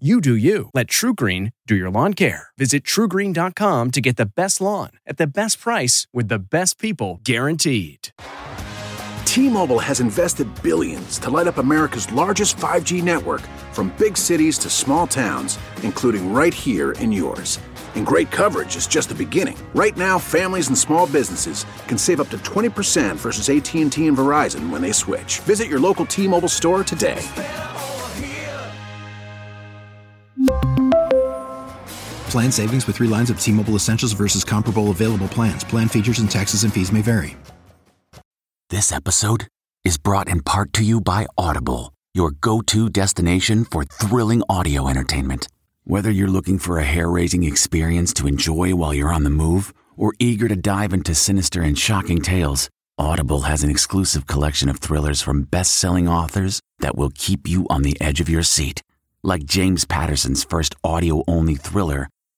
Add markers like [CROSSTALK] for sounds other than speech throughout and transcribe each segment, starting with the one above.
You do you. Let TruGreen do your lawn care. Visit trugreen.com to get the best lawn at the best price with the best people guaranteed. T-Mobile has invested billions to light up America's largest 5G network from big cities to small towns, including right here in yours. And great coverage is just the beginning. Right now, families and small businesses can save up to 20% versus AT&T and Verizon when they switch. Visit your local T-Mobile store today. Plan savings with three lines of T Mobile Essentials versus comparable available plans. Plan features and taxes and fees may vary. This episode is brought in part to you by Audible, your go to destination for thrilling audio entertainment. Whether you're looking for a hair raising experience to enjoy while you're on the move or eager to dive into sinister and shocking tales, Audible has an exclusive collection of thrillers from best selling authors that will keep you on the edge of your seat. Like James Patterson's first audio only thriller,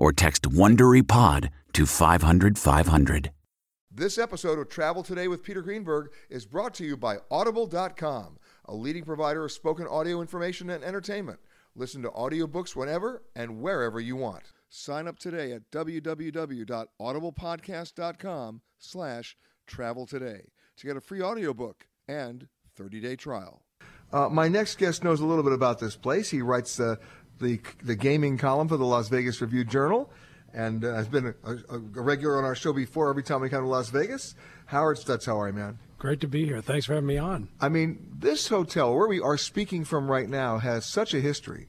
or text WonderyPod to 500 500. This episode of Travel Today with Peter Greenberg is brought to you by Audible.com, a leading provider of spoken audio information and entertainment. Listen to audiobooks whenever and wherever you want. Sign up today at www.audiblepodcast.com slash travel today to get a free audiobook and 30-day trial. Uh, my next guest knows a little bit about this place. He writes uh, the the gaming column for the Las Vegas Review Journal, and uh, has been a, a, a, regular on our show before. Every time we come to Las Vegas, Howard Stutz, how are you, man? Great to be here. Thanks for having me on. I mean, this hotel where we are speaking from right now has such a history.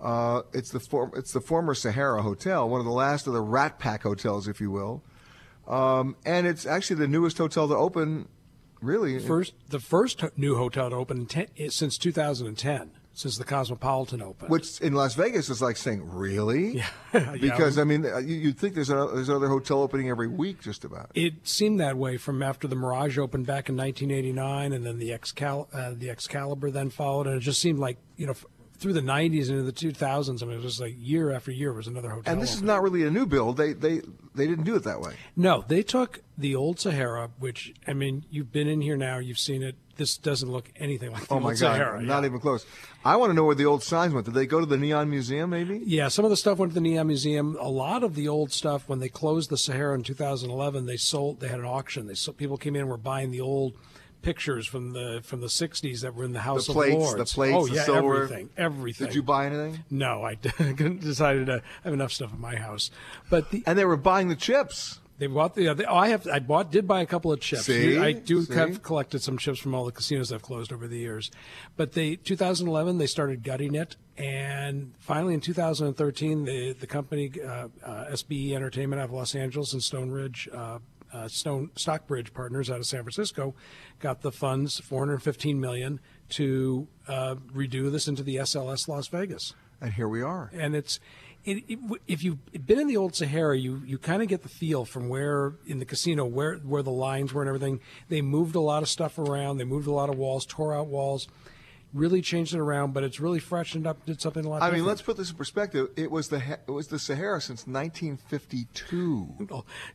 Uh, it's the for, it's the former Sahara Hotel, one of the last of the Rat Pack hotels, if you will, um, and it's actually the newest hotel to open Really? First, the first new hotel to open ten, since 2010, since the Cosmopolitan opened. Which in Las Vegas is like saying, really? [LAUGHS] [LAUGHS] Yeah. because yeah. I mean, you, would think there's another, there's another hotel opening every week, just about. It seemed that way from after the Mirage opened back in 1989, and then the Excal- uh, the Excalibur then followed, and it just seemed like you know through the 90s and into the 2000s. I mean, it was like year after year was another hotel. And this opening. is not really a new build. They they they didn't do it that way. No, they took the old Sahara, which I mean, you've been in here now, you've seen it. This doesn't look anything like the oh my old God, Sahara. Not yeah. even close. I want to know where the old signs went. Did they go to the Neon Museum, maybe? Yeah, some of the stuff went to the Neon Museum. A lot of the old stuff, when they closed the Sahara in 2011, they sold. They had an auction. They people came in and were buying the old pictures from the from the 60s that were in the House the plates, of Lords. The plates, oh yeah, the silver. everything, everything. Did you buy anything? No, I [LAUGHS] decided to have enough stuff in my house. But the, and they were buying the chips. They bought the. They, oh, I have. I bought. Did buy a couple of chips. See? I do See? have collected some chips from all the casinos I've closed over the years. But they 2011 they started gutting it, and finally in 2013 the the company uh, uh, SBE Entertainment out of Los Angeles and Stone Ridge. Uh, uh, Stone Stockbridge Partners out of San Francisco got the funds, 415 million, to uh, redo this into the SLS Las Vegas. And here we are. And it's it, it, if you've been in the old Sahara, you you kind of get the feel from where in the casino where where the lines were and everything. They moved a lot of stuff around. They moved a lot of walls, tore out walls really changed it around, but it's really freshened up, did something a lot. I different. mean, let's put this in perspective. It was the it was the Sahara since 1952.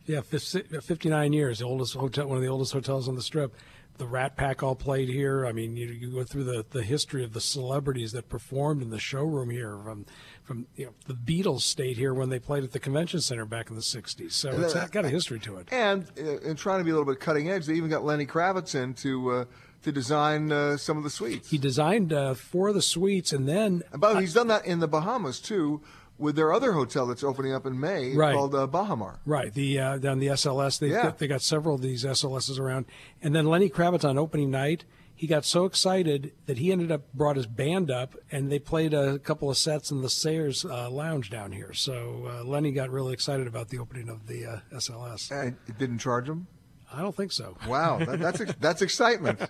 yeah, 59 years, the oldest hotel, one of the oldest hotels on the Strip. the Rat Pack all played here. I mean, you, you go through the, the history of the celebrities that performed in the showroom here. From from you know the Beatles stayed here when they played at the convention center back in the '60s. So it's got a history to it. And uh, in trying to be a little bit cutting edge, they even got Lenny Kravitz in to. Uh, to design uh, some of the suites. He designed uh, four of the suites, and then. But he's done that in the Bahamas too, with their other hotel that's opening up in May right. called uh, Baha Mar. Right, the uh, down the SLS. They yeah. got, they got several of these SLSs around, and then Lenny Kravitz on opening night. He got so excited that he ended up brought his band up, and they played a couple of sets in the Sayers uh, Lounge down here. So uh, Lenny got really excited about the opening of the uh, SLS. And it didn't charge him. I don't think so. Wow, that, that's that's [LAUGHS] excitement,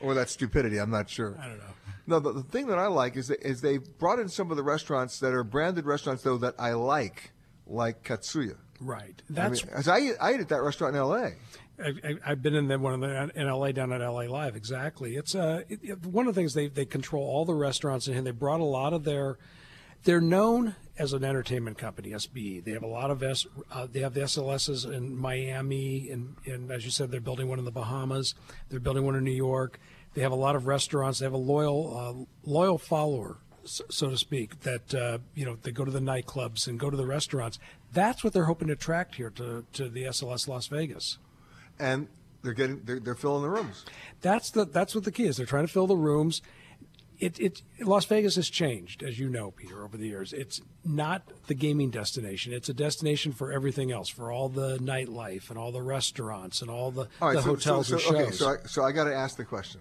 or that's stupidity. I'm not sure. I don't know. No, the, the thing that I like is that, is they've brought in some of the restaurants that are branded restaurants though that I like, like Katsuya. Right. That's I, mean, I, I eat at that restaurant in L.A. I, have been in the, one of the in LA down at LA Live. Exactly. It's uh, it, one of the things they they control all the restaurants in, and they brought a lot of their. They're known as an entertainment company, SBE. They have a lot of S. Uh, they have the SLSs in Miami, and, and as you said, they're building one in the Bahamas. They're building one in New York. They have a lot of restaurants. They have a loyal uh, loyal follower, so, so, to speak, that uh, you know they go to the nightclubs and go to the restaurants. That's what they're hoping to attract here to, to the SLS Las Vegas. And they're getting they're, they're filling the rooms. That's the that's what the key is. They're trying to fill the rooms. It, it Las Vegas has changed, as you know, Peter, over the years. It's not the gaming destination. It's a destination for everything else, for all the nightlife and all the restaurants and all the, all right, the so, hotels so, so, and shows. Okay, so I, so I got to ask the question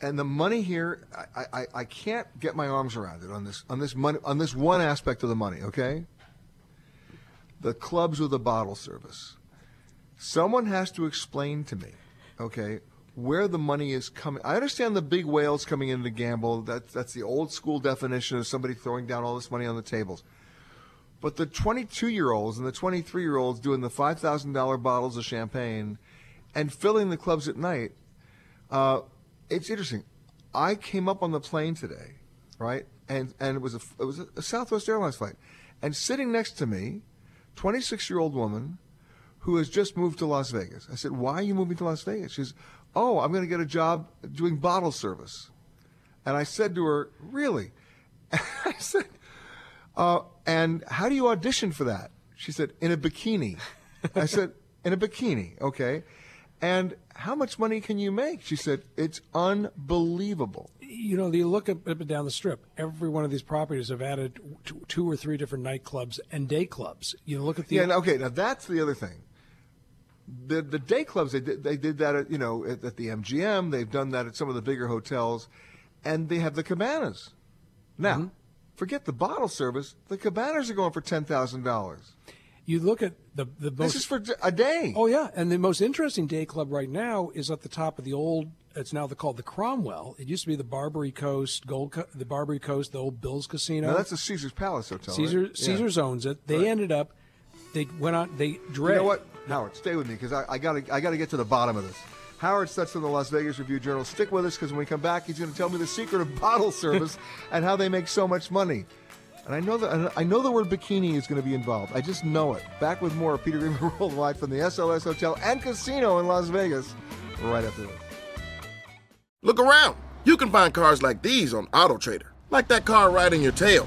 and the money here, I, I, I can't get my arms around it on this on this money on this one aspect of the money. Okay, the clubs with the bottle service. Someone has to explain to me, okay, where the money is coming. I understand the big whales coming in to gamble. That's that's the old school definition of somebody throwing down all this money on the tables. But the 22 year olds and the 23 year olds doing the $5,000 bottles of champagne and filling the clubs at night. Uh, it's interesting. I came up on the plane today, right? And and it was a it was a Southwest Airlines flight, and sitting next to me, 26 year old woman, who has just moved to Las Vegas. I said, "Why are you moving to Las Vegas?" She says, "Oh, I'm going to get a job doing bottle service." And I said to her, "Really?" [LAUGHS] I said, uh, "And how do you audition for that?" She said, "In a bikini." I said, "In a bikini, okay." And how much money can you make? She said, it's unbelievable. You know, you look up, up and down the strip, every one of these properties have added two or three different nightclubs and day clubs. You look at the. Yeah, okay, now that's the other thing. The, the day clubs, they did, they did that at, you know, at, at the MGM. They've done that at some of the bigger hotels. And they have the cabanas. Now, mm-hmm. forget the bottle service. The cabanas are going for $10,000. You look at the the most. This is for a day. Oh yeah, and the most interesting day club right now is at the top of the old. It's now called the Cromwell. It used to be the Barbary Coast Gold, the Barbary Coast, the old Bills Casino. Now that's a Caesar's Palace hotel. Caesar right? Caesar's yeah. owns it. They right. ended up. They went on. They dread. You know what, Howard? Stay with me because I got to I got to get to the bottom of this. Howard Stutz from the Las Vegas Review Journal. Stick with us because when we come back, he's going to tell me the secret of [LAUGHS] bottle service and how they make so much money. And I know that I know the word bikini is going to be involved. I just know it. Back with more Peter Greenberg [LAUGHS] Worldwide from the SLS Hotel and Casino in Las Vegas right after this. Look around. You can find cars like these on AutoTrader, like that car riding your tail.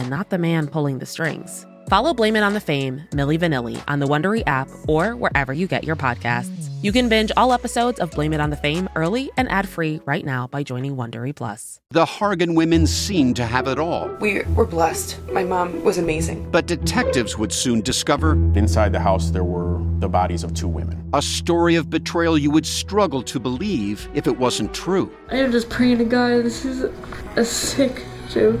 and not the man pulling the strings? Follow Blame It on the Fame, Milli Vanilli, on the Wondery app or wherever you get your podcasts. You can binge all episodes of Blame It on the Fame early and ad-free right now by joining Wondery Plus. The Hargan women seemed to have it all. We were blessed. My mom was amazing. But detectives would soon discover inside the house there were the bodies of two women. A story of betrayal you would struggle to believe if it wasn't true. I am just praying to God this is a sick joke.